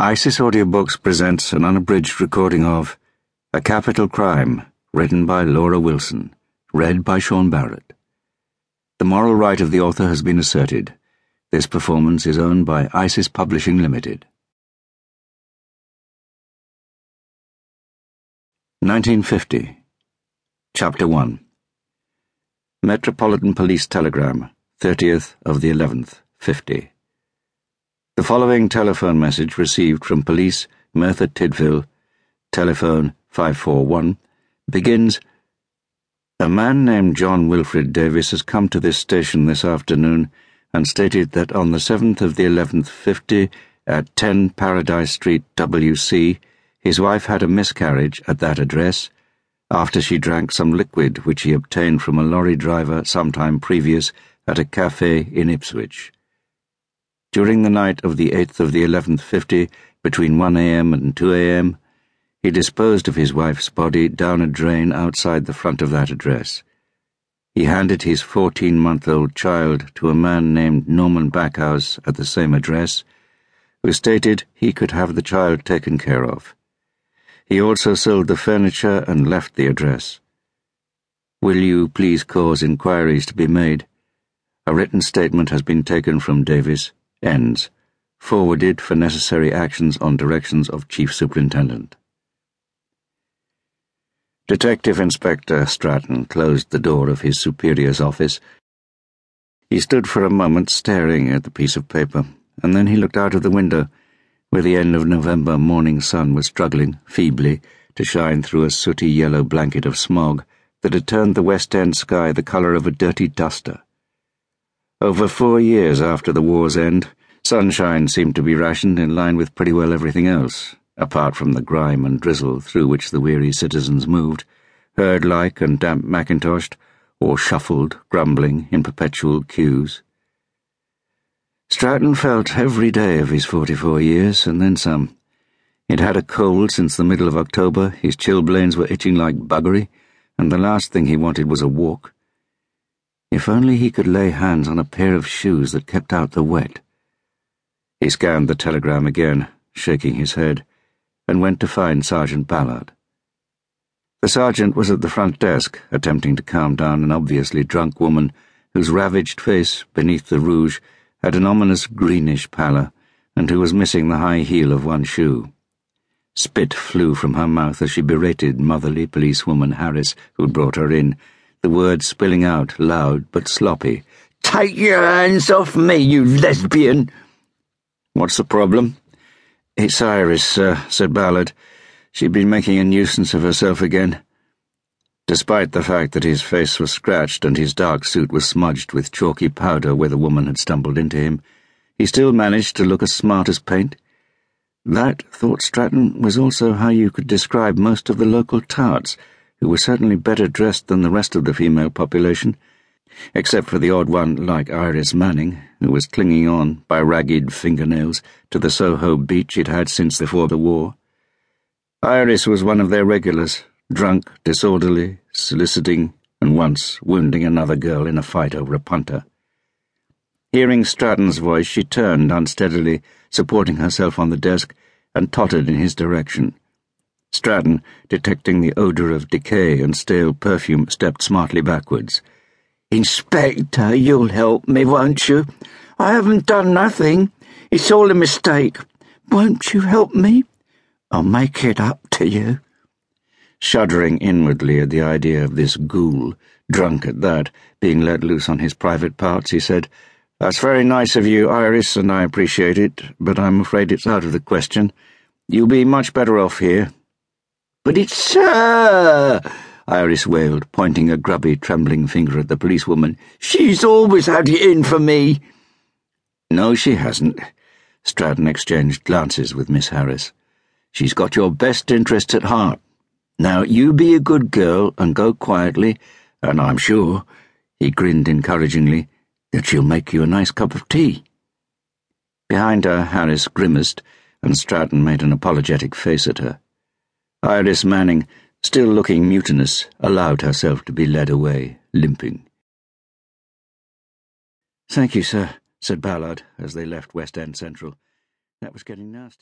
ISIS Audiobooks presents an unabridged recording of A Capital Crime, written by Laura Wilson, read by Sean Barrett. The moral right of the author has been asserted. This performance is owned by ISIS Publishing Limited. 1950. Chapter 1 Metropolitan Police Telegram, 30th of the 11th, 50. The following telephone message received from police Merthyr Tydfil, telephone 541, begins A man named John Wilfred Davies has come to this station this afternoon and stated that on the 7th of the 11th 50 at 10 Paradise Street, WC, his wife had a miscarriage at that address after she drank some liquid which he obtained from a lorry driver some time previous at a cafe in Ipswich. During the night of the 8th of the 11th 50, between 1 a.m. and 2 a.m., he disposed of his wife's body down a drain outside the front of that address. He handed his 14 month old child to a man named Norman Backhouse at the same address, who stated he could have the child taken care of. He also sold the furniture and left the address. Will you please cause inquiries to be made? A written statement has been taken from Davies ends. Forwarded for necessary actions on directions of Chief Superintendent. Detective Inspector Stratton closed the door of his superior's office. He stood for a moment staring at the piece of paper, and then he looked out of the window, where the end of November morning sun was struggling, feebly, to shine through a sooty yellow blanket of smog that had turned the West End sky the colour of a dirty duster. Over four years after the war's end, sunshine seemed to be rationed in line with pretty well everything else, apart from the grime and drizzle through which the weary citizens moved, herd-like and damp mackintoshed, or shuffled, grumbling, in perpetual queues. Stratton felt every day of his forty-four years, and then some. He'd had a cold since the middle of October, his chilblains were itching like buggery, and the last thing he wanted was a walk. If only he could lay hands on a pair of shoes that kept out the wet. He scanned the telegram again, shaking his head, and went to find Sergeant Ballard. The sergeant was at the front desk, attempting to calm down an obviously drunk woman whose ravaged face, beneath the rouge, had an ominous greenish pallor, and who was missing the high heel of one shoe. Spit flew from her mouth as she berated motherly policewoman Harris, who'd brought her in, the words spilling out, loud but sloppy. Take your hands off me, you lesbian! What's the problem? It's Iris, sir, said Ballard. She'd been making a nuisance of herself again. Despite the fact that his face was scratched and his dark suit was smudged with chalky powder where the woman had stumbled into him, he still managed to look as smart as paint. That, thought Stratton, was also how you could describe most of the local tarts who were certainly better dressed than the rest of the female population, except for the odd one like Iris Manning, who was clinging on, by ragged fingernails, to the Soho beach it had since before the war. Iris was one of their regulars, drunk, disorderly, soliciting, and once wounding another girl in a fight over a punter. Hearing Stratton's voice, she turned unsteadily, supporting herself on the desk, and tottered in his direction. Stratton, detecting the odour of decay and stale perfume, stepped smartly backwards. Inspector, you'll help me, won't you? I haven't done nothing. It's all a mistake. Won't you help me? I'll make it up to you. Shuddering inwardly at the idea of this ghoul, drunk at that, being let loose on his private parts, he said, That's very nice of you, Iris, and I appreciate it, but I'm afraid it's out of the question. You'll be much better off here. But it's her! Iris wailed, pointing a grubby, trembling finger at the policewoman. She's always had it in for me. No, she hasn't. Stratton exchanged glances with Miss Harris. She's got your best interests at heart. Now, you be a good girl and go quietly, and I'm sure, he grinned encouragingly, that she'll make you a nice cup of tea. Behind her, Harris grimaced, and Stratton made an apologetic face at her. Iris Manning, still looking mutinous, allowed herself to be led away, limping. Thank you, sir, said Ballard as they left West End Central. That was getting nasty.